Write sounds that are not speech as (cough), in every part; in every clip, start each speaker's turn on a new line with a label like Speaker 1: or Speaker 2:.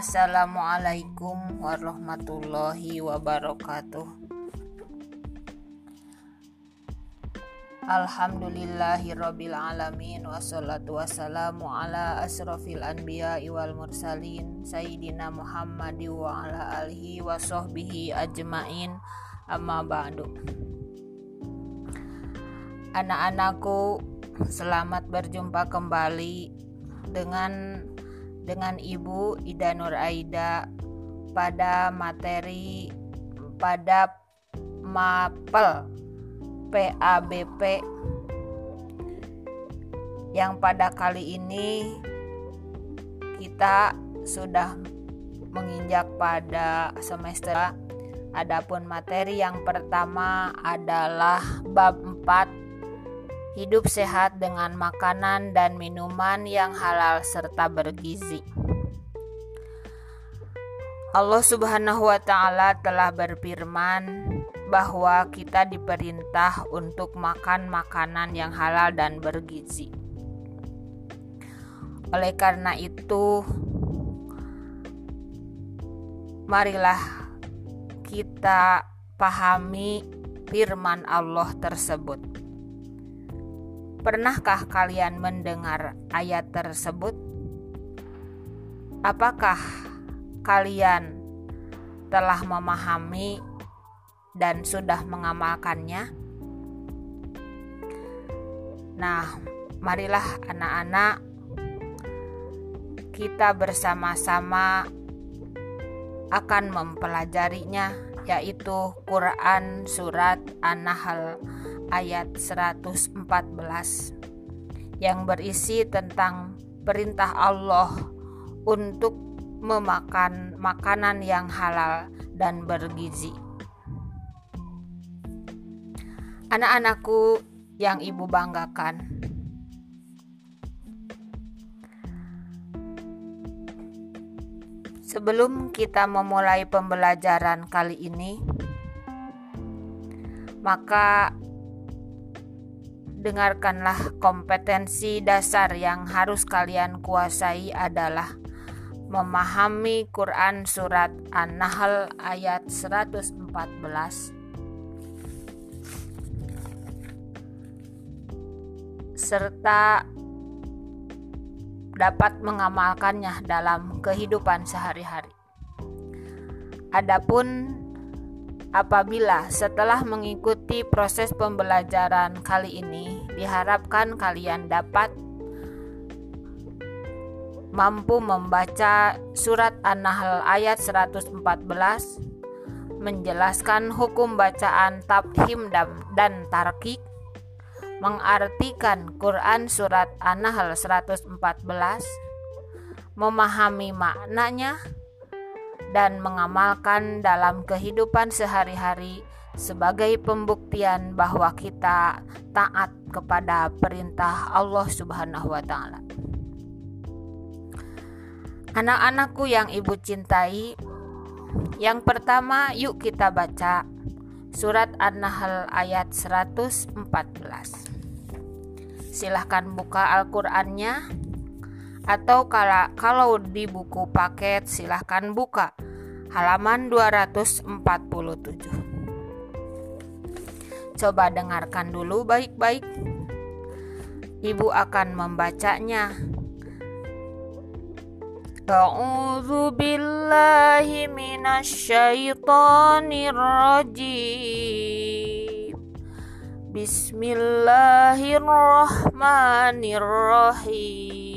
Speaker 1: Assalamualaikum warahmatullahi wabarakatuh. Alhamdulillahirabbil alamin wassalatu wassalamu ala asrofil anbiya wal mursalin sayyidina Muhammad wa ala alihi wa ajmain amma ba'du. Anak-anakku, selamat berjumpa kembali dengan dengan Ibu Ida Nur Aida pada materi pada mapel PABP yang pada kali ini kita sudah menginjak pada semester. Adapun materi yang pertama adalah bab 4 Hidup sehat dengan makanan dan minuman yang halal serta bergizi. Allah Subhanahu wa taala telah berfirman bahwa kita diperintah untuk makan makanan yang halal dan bergizi. Oleh karena itu, marilah kita pahami firman Allah tersebut. Pernahkah kalian mendengar ayat tersebut? Apakah kalian telah memahami dan sudah mengamalkannya? Nah, marilah anak-anak kita bersama-sama akan mempelajarinya yaitu Quran surat An-Nahl ayat 114 yang berisi tentang perintah Allah untuk memakan makanan yang halal dan bergizi. Anak-anakku yang ibu banggakan. Sebelum kita memulai pembelajaran kali ini, maka dengarkanlah kompetensi dasar yang harus kalian kuasai adalah memahami Quran surat An-Nahl ayat 114 serta dapat mengamalkannya dalam kehidupan sehari-hari. Adapun Apabila setelah mengikuti proses pembelajaran kali ini, diharapkan kalian dapat mampu membaca surat An-Nahl ayat 114 menjelaskan hukum bacaan tabhim dan tarkik mengartikan Quran surat An-Nahl 114 memahami maknanya dan mengamalkan dalam kehidupan sehari-hari sebagai pembuktian bahwa kita taat kepada perintah Allah Subhanahu wa taala. Anak-anakku yang ibu cintai, yang pertama yuk kita baca surat An-Nahl ayat 114. Silahkan buka Al-Qur'annya atau kalau, kalau di buku paket silahkan buka halaman 247. Coba dengarkan dulu baik-baik. Ibu akan membacanya. A'udzu billahi minasyaitonir rajim. Bismillahirrahmanirrahim.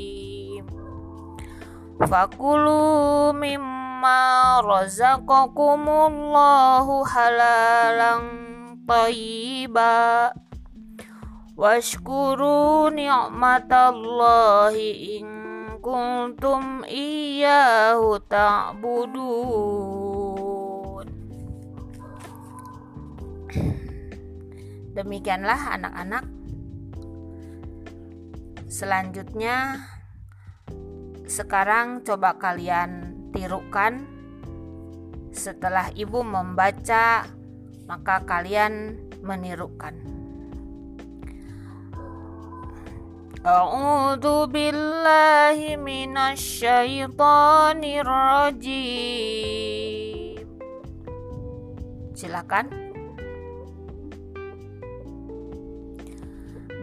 Speaker 1: Fakulu mimma razaqakumullahu halalan tayyiba. Washkuru ni'matallahi in kuntum iyyahu ta'budun. Demikianlah anak-anak. Selanjutnya sekarang coba kalian tirukan. Setelah ibu membaca, maka kalian menirukan. أعوذ بالله من الشيطان الرجيم Silakan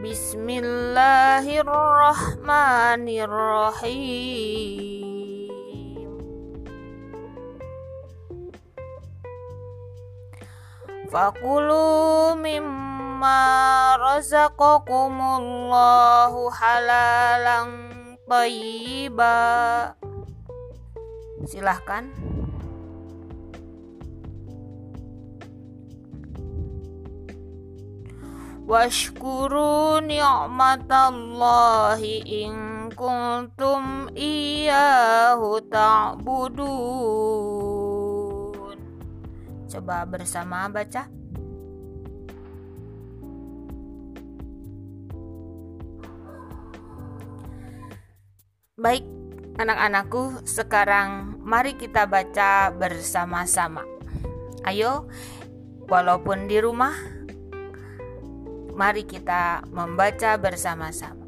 Speaker 1: Bismillahirrahmanirrahim. Fakulu mimma ma razaqakumullahu halalan thayyiba silahkan washkuru ni'matallahi in kuntum iyyahu ta'budun coba bersama baca Baik, anak-anakku, sekarang mari kita baca bersama-sama. Ayo, walaupun di rumah, mari kita membaca bersama-sama.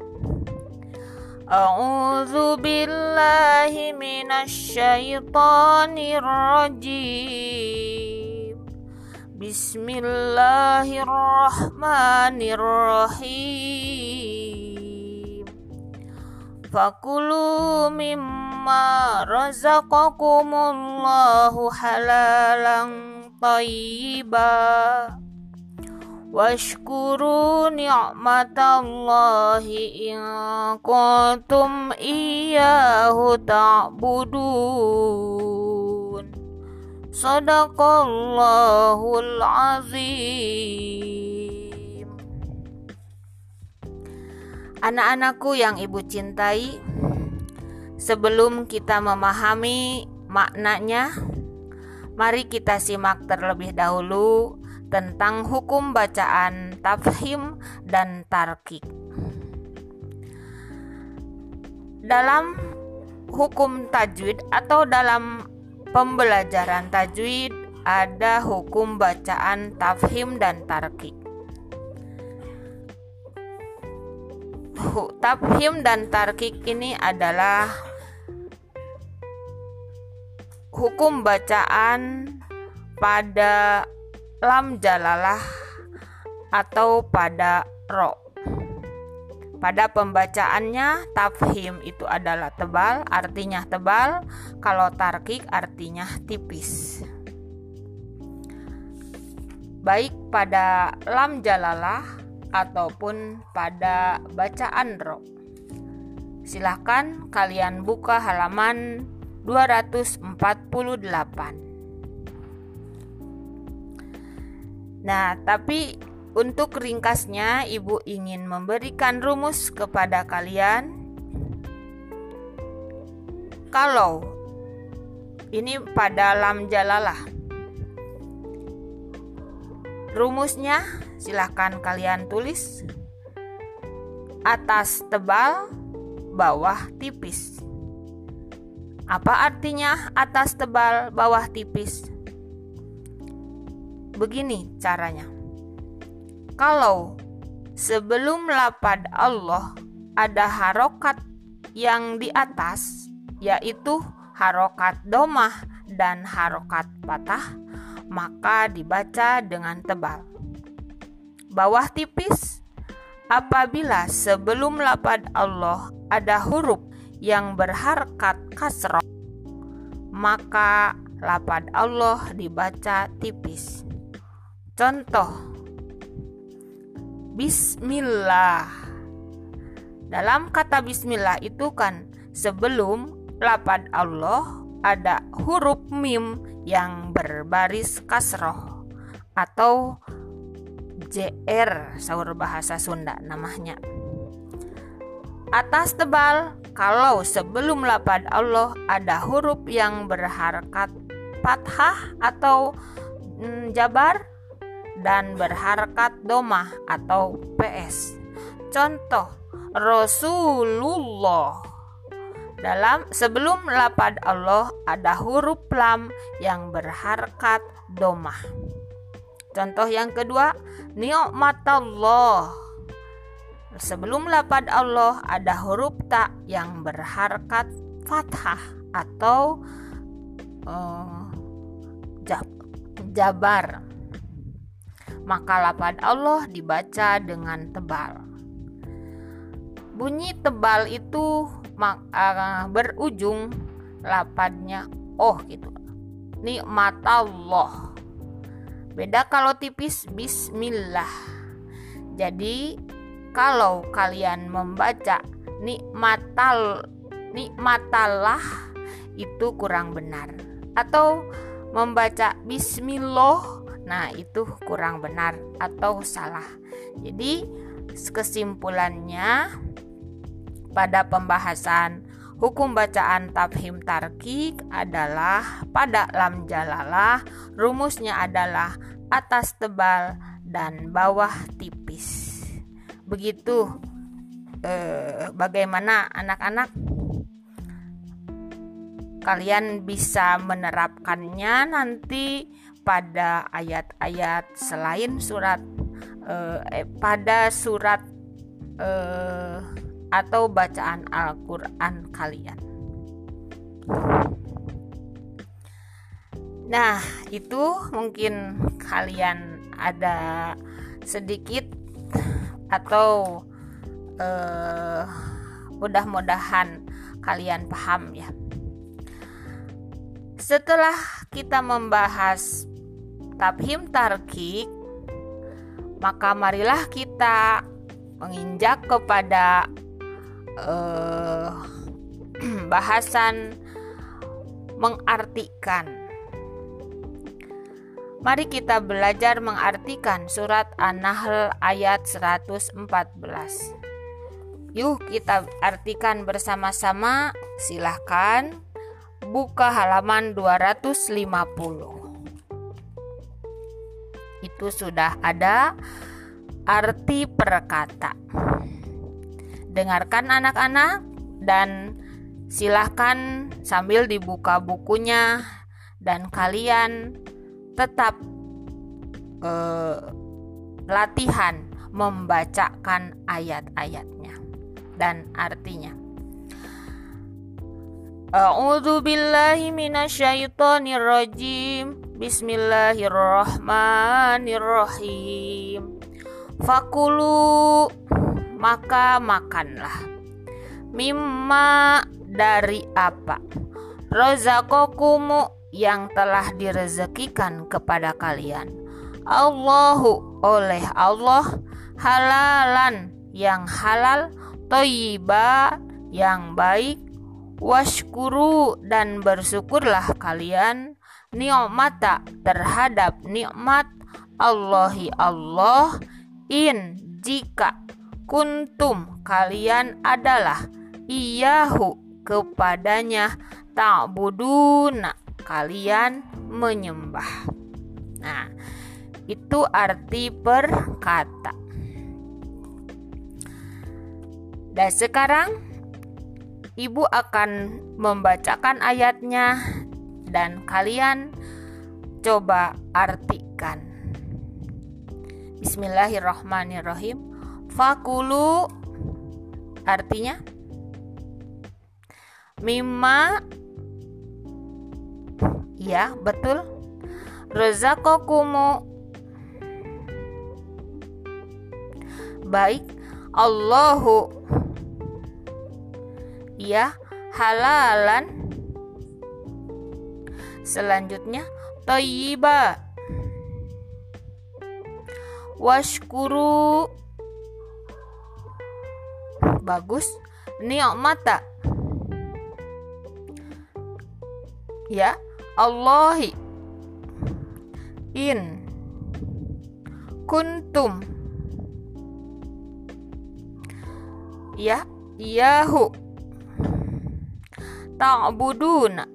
Speaker 1: A'udzu billahi minasyaitonir rajim. Bismillahirrahmanirrahim. Fakulu mimma razaqakumullahu halalan tayyiba Washkuru ni'matallahi in kuntum iyyahu ta'budun. Sadaqallahul azim. Anak-anakku yang ibu cintai, sebelum kita memahami maknanya, mari kita simak terlebih dahulu tentang hukum bacaan tafhim dan tarkik. Dalam hukum tajwid atau dalam pembelajaran tajwid ada hukum bacaan tafhim dan tarkik. Tafhim dan tarkik ini adalah hukum bacaan pada lam jalalah atau pada ro. Pada pembacaannya tafhim itu adalah tebal, artinya tebal, kalau tarkik artinya tipis. Baik pada lam jalalah ataupun pada bacaan ro. Silahkan kalian buka halaman 248. Nah, tapi untuk ringkasnya Ibu ingin memberikan rumus kepada kalian kalau ini pada lam jalalah. Rumusnya silahkan kalian tulis atas tebal, bawah tipis. Apa artinya atas tebal, bawah tipis? Begini caranya. Kalau sebelum lapad Allah ada harokat yang di atas, yaitu harokat domah dan harokat patah, maka dibaca dengan tebal bawah tipis. Apabila sebelum lapad Allah ada huruf yang berharkat kasroh, maka lapad Allah dibaca tipis. Contoh Bismillah Dalam kata Bismillah itu kan sebelum lapad Allah ada huruf mim yang berbaris kasroh atau JR sahur bahasa Sunda namanya. Atas tebal kalau sebelum lapad Allah ada huruf yang berharkat fathah atau mm, jabar dan berharkat domah atau PS. Contoh Rasulullah dalam sebelum lapad Allah ada huruf lam yang berharkat domah. Contoh yang kedua, ni'matallah. sebelum lapad Allah ada huruf ta yang berharkat fathah atau uh, jab, jabar. Maka lapad Allah dibaca dengan tebal. Bunyi tebal itu uh, berujung lapadnya oh gitu. Nikmat Allah. Beda kalau tipis bismillah. Jadi kalau kalian membaca nikmatal nikmatallah itu kurang benar atau membaca bismillah nah itu kurang benar atau salah. Jadi kesimpulannya pada pembahasan hukum bacaan tafhim tarkik adalah pada lam jalalah rumusnya adalah atas tebal dan bawah tipis. Begitu eh, bagaimana anak-anak? Kalian bisa menerapkannya nanti pada ayat-ayat selain surat eh, eh, pada surat eh, atau bacaan Al-Qur'an kalian. Nah, itu mungkin kalian ada sedikit atau uh, mudah-mudahan kalian paham ya. Setelah kita membahas tabhim tarkik, maka marilah kita menginjak kepada uh, (clears throat) bahasan mengartikan Mari kita belajar mengartikan surat An-Nahl ayat 114. Yuk kita artikan bersama-sama. Silahkan buka halaman 250. Itu sudah ada arti perkata. Dengarkan anak-anak dan silahkan sambil dibuka bukunya dan kalian tetap uh, latihan membacakan ayat-ayatnya dan artinya. A'udzu billahi minasyaitonir rajim. Bismillahirrahmanirrahim. Fakulu maka makanlah. Mimma dari apa? Razaqakumu yang telah direzekikan kepada kalian. Allahu oleh Allah halalan yang halal, toyiba yang baik, washkuru dan bersyukurlah kalian ni'mata terhadap nikmat Allahi Allah in jika kuntum kalian adalah iyahu kepadanya ta'buduna kalian menyembah. Nah, itu arti perkata. Dan sekarang ibu akan membacakan ayatnya dan kalian coba artikan. Bismillahirrahmanirrahim. Fakulu. Artinya? Mimma. Ya, betul. Rezakokumu. Baik. Allahu. Ya halalan selanjutnya toyiba washkuru. Bagus ni'mata ya Allahi. In kuntum. Ya yahu ta'buduna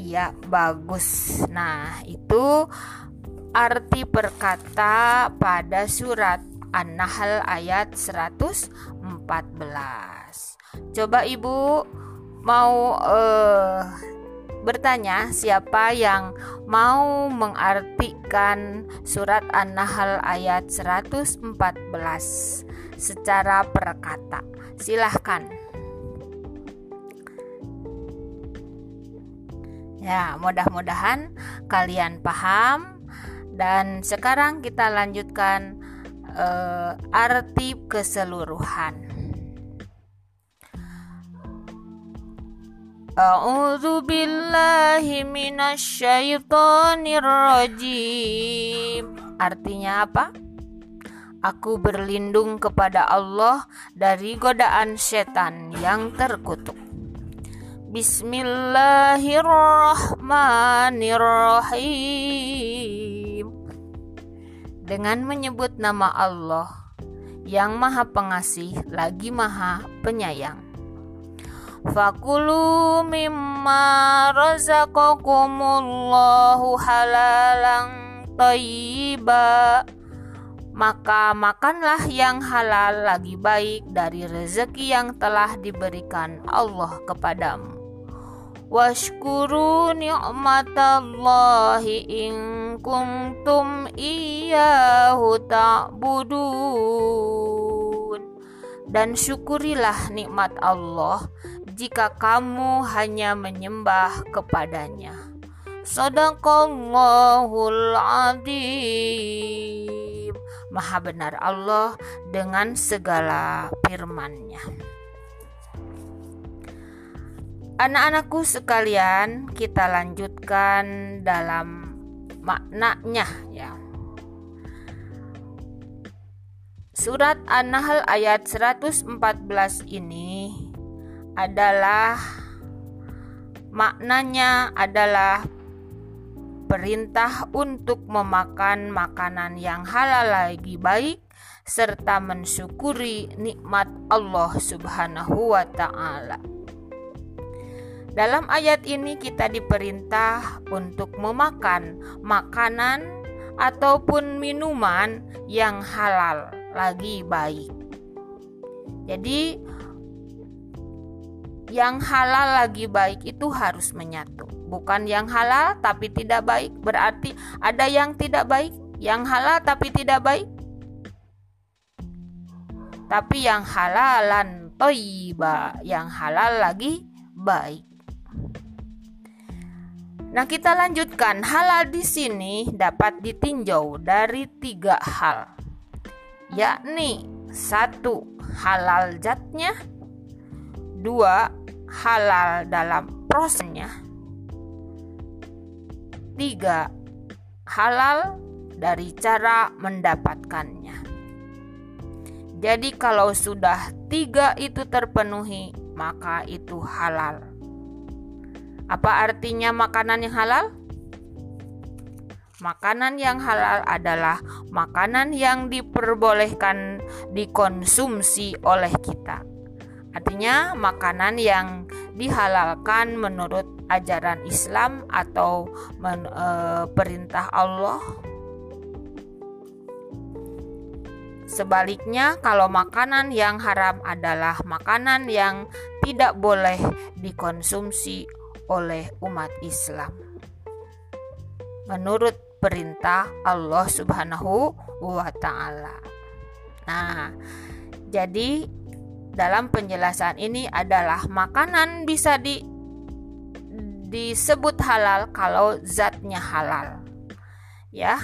Speaker 1: Iya, bagus. Nah, itu arti perkata pada surat An-Nahl ayat 114. Coba Ibu mau uh, bertanya siapa yang mau mengarti membagikan surat An-Nahl ayat 114 secara perkata. Silahkan. Ya, mudah-mudahan kalian paham dan sekarang kita lanjutkan uh, arti keseluruhan. A'udzu billahi minasyaitonir rajim. Artinya apa? Aku berlindung kepada Allah dari godaan setan yang terkutuk. Bismillahirrahmanirrahim. Dengan menyebut nama Allah yang Maha Pengasih lagi Maha Penyayang. Fakulu mimma razaqakumullahu halalang tayyiba Maka makanlah yang halal lagi baik dari rezeki yang telah diberikan Allah kepadamu Washkuru ni'matallahi in kuntum iyyahu ta'budun Dan syukurilah nikmat Allah jika kamu hanya menyembah kepadanya. Sadaqallahul adim. Maha benar Allah dengan segala firman-Nya. Anak-anakku sekalian, kita lanjutkan dalam maknanya ya. Surat An-Nahl ayat 114 ini adalah maknanya adalah perintah untuk memakan makanan yang halal lagi baik serta mensyukuri nikmat Allah Subhanahu wa taala. Dalam ayat ini kita diperintah untuk memakan makanan ataupun minuman yang halal lagi baik. Jadi yang halal lagi baik itu harus menyatu. Bukan yang halal tapi tidak baik, berarti ada yang tidak baik, yang halal tapi tidak baik. Tapi yang halalan toiba, yang halal lagi baik. Nah, kita lanjutkan. Halal di sini dapat ditinjau dari tiga hal, yakni satu halal zatnya, dua halal dalam prosesnya. Tiga, halal dari cara mendapatkannya. Jadi kalau sudah tiga itu terpenuhi, maka itu halal. Apa artinya makanan yang halal? Makanan yang halal adalah makanan yang diperbolehkan dikonsumsi oleh kita. Artinya makanan yang dihalalkan menurut ajaran Islam atau men, e, perintah Allah. Sebaliknya, kalau makanan yang haram adalah makanan yang tidak boleh dikonsumsi oleh umat Islam. Menurut perintah Allah Subhanahu wa taala. Nah, jadi dalam penjelasan ini adalah makanan bisa di disebut halal kalau zatnya halal. Ya.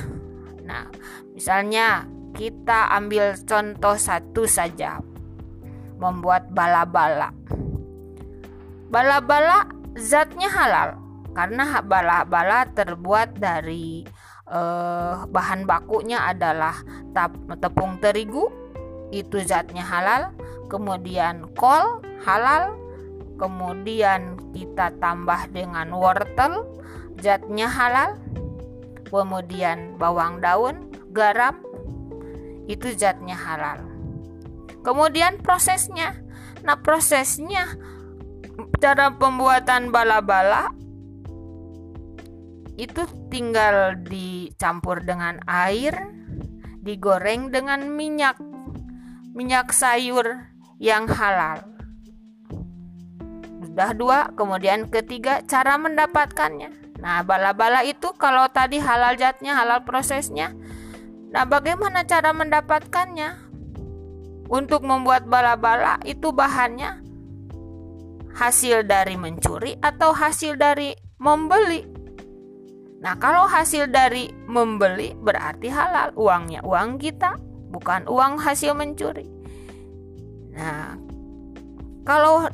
Speaker 1: Nah, misalnya kita ambil contoh satu saja. Membuat bala-bala. Bala-bala zatnya halal. Karena bala-bala terbuat dari eh, bahan bakunya adalah tepung terigu. Itu zatnya halal. Kemudian kol halal, kemudian kita tambah dengan wortel. Zatnya halal, kemudian bawang daun, garam. Itu zatnya halal. Kemudian prosesnya. Nah, prosesnya cara pembuatan bala-bala itu tinggal dicampur dengan air, digoreng dengan minyak. Minyak sayur yang halal. Sudah dua, kemudian ketiga cara mendapatkannya. Nah, bala-bala itu kalau tadi halal jatnya, halal prosesnya. Nah, bagaimana cara mendapatkannya? Untuk membuat bala-bala itu bahannya hasil dari mencuri atau hasil dari membeli. Nah, kalau hasil dari membeli berarti halal, uangnya uang kita, bukan uang hasil mencuri. Nah, kalau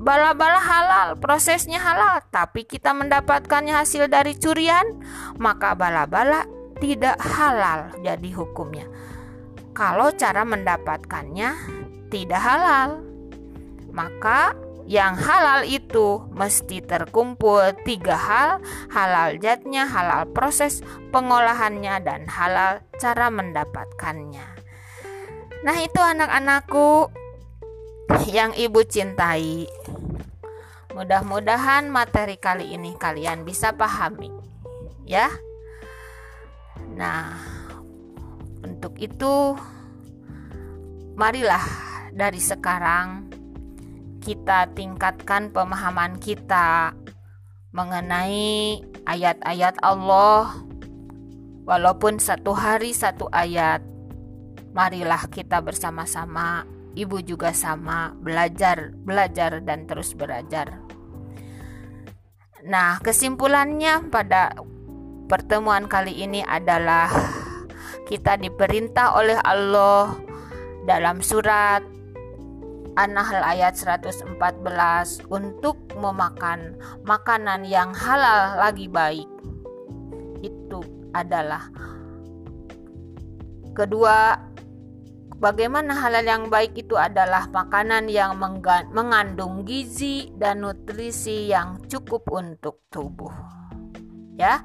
Speaker 1: bala-bala halal, prosesnya halal, tapi kita mendapatkannya hasil dari curian, maka bala-bala tidak halal jadi hukumnya. Kalau cara mendapatkannya tidak halal, maka yang halal itu mesti terkumpul tiga hal halal jatnya halal proses pengolahannya dan halal cara mendapatkannya nah itu anak-anakku yang ibu cintai. Mudah-mudahan materi kali ini kalian bisa pahami, ya. Nah, untuk itu, marilah dari sekarang kita tingkatkan pemahaman kita mengenai ayat-ayat Allah. Walaupun satu hari satu ayat, marilah kita bersama-sama ibu juga sama belajar, belajar dan terus belajar. Nah, kesimpulannya pada pertemuan kali ini adalah kita diperintah oleh Allah dalam surat An-Nahl ayat 114 untuk memakan makanan yang halal lagi baik. Itu adalah kedua Bagaimana halal yang baik itu adalah makanan yang mengandung gizi dan nutrisi yang cukup untuk tubuh. Ya.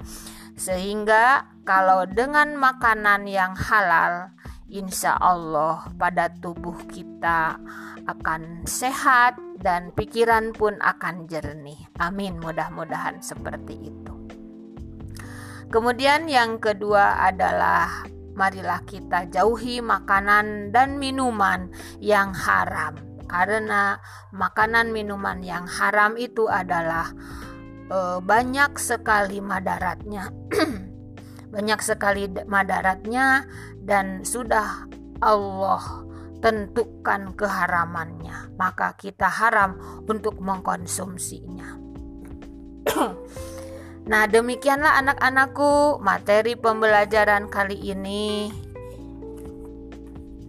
Speaker 1: Sehingga kalau dengan makanan yang halal, insya Allah pada tubuh kita akan sehat dan pikiran pun akan jernih. Amin. Mudah-mudahan seperti itu. Kemudian yang kedua adalah marilah kita jauhi makanan dan minuman yang haram karena makanan minuman yang haram itu adalah e, banyak sekali madaratnya (clears throat) banyak sekali madaratnya dan sudah Allah tentukan keharamannya. Maka kita haram untuk mengkonsumsinya. (clears throat) Nah, demikianlah anak-anakku materi pembelajaran kali ini.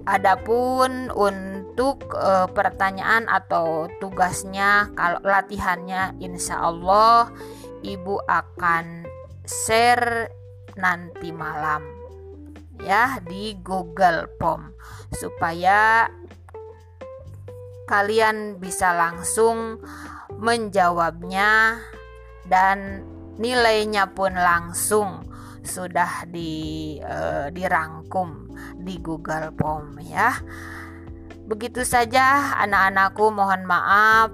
Speaker 1: Adapun untuk e, pertanyaan atau tugasnya kalau latihannya insya Allah ibu akan share nanti malam ya di Google Form supaya kalian bisa langsung menjawabnya dan nilainya pun langsung sudah di uh, dirangkum di Google Form ya. Begitu saja anak-anakku mohon maaf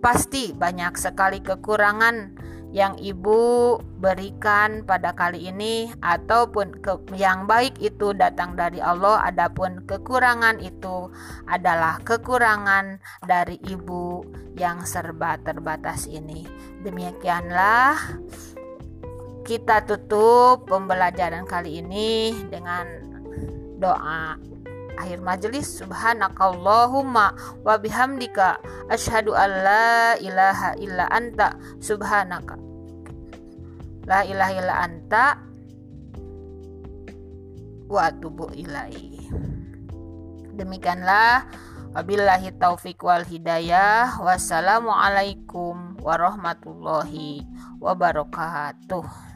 Speaker 1: pasti banyak sekali kekurangan yang ibu berikan pada kali ini ataupun ke, yang baik itu datang dari Allah adapun kekurangan itu adalah kekurangan dari ibu yang serba terbatas ini. Demikianlah kita tutup pembelajaran kali ini dengan doa akhir majelis subhanakallahumma wa bihamdika asyhadu an la ilaha illa anta subhanaka. La ilaha illa anta wa atubu ilai demikianlah wabillahi taufik wal hidayah. Wassalamualaikum warahmatullahi wabarakatuh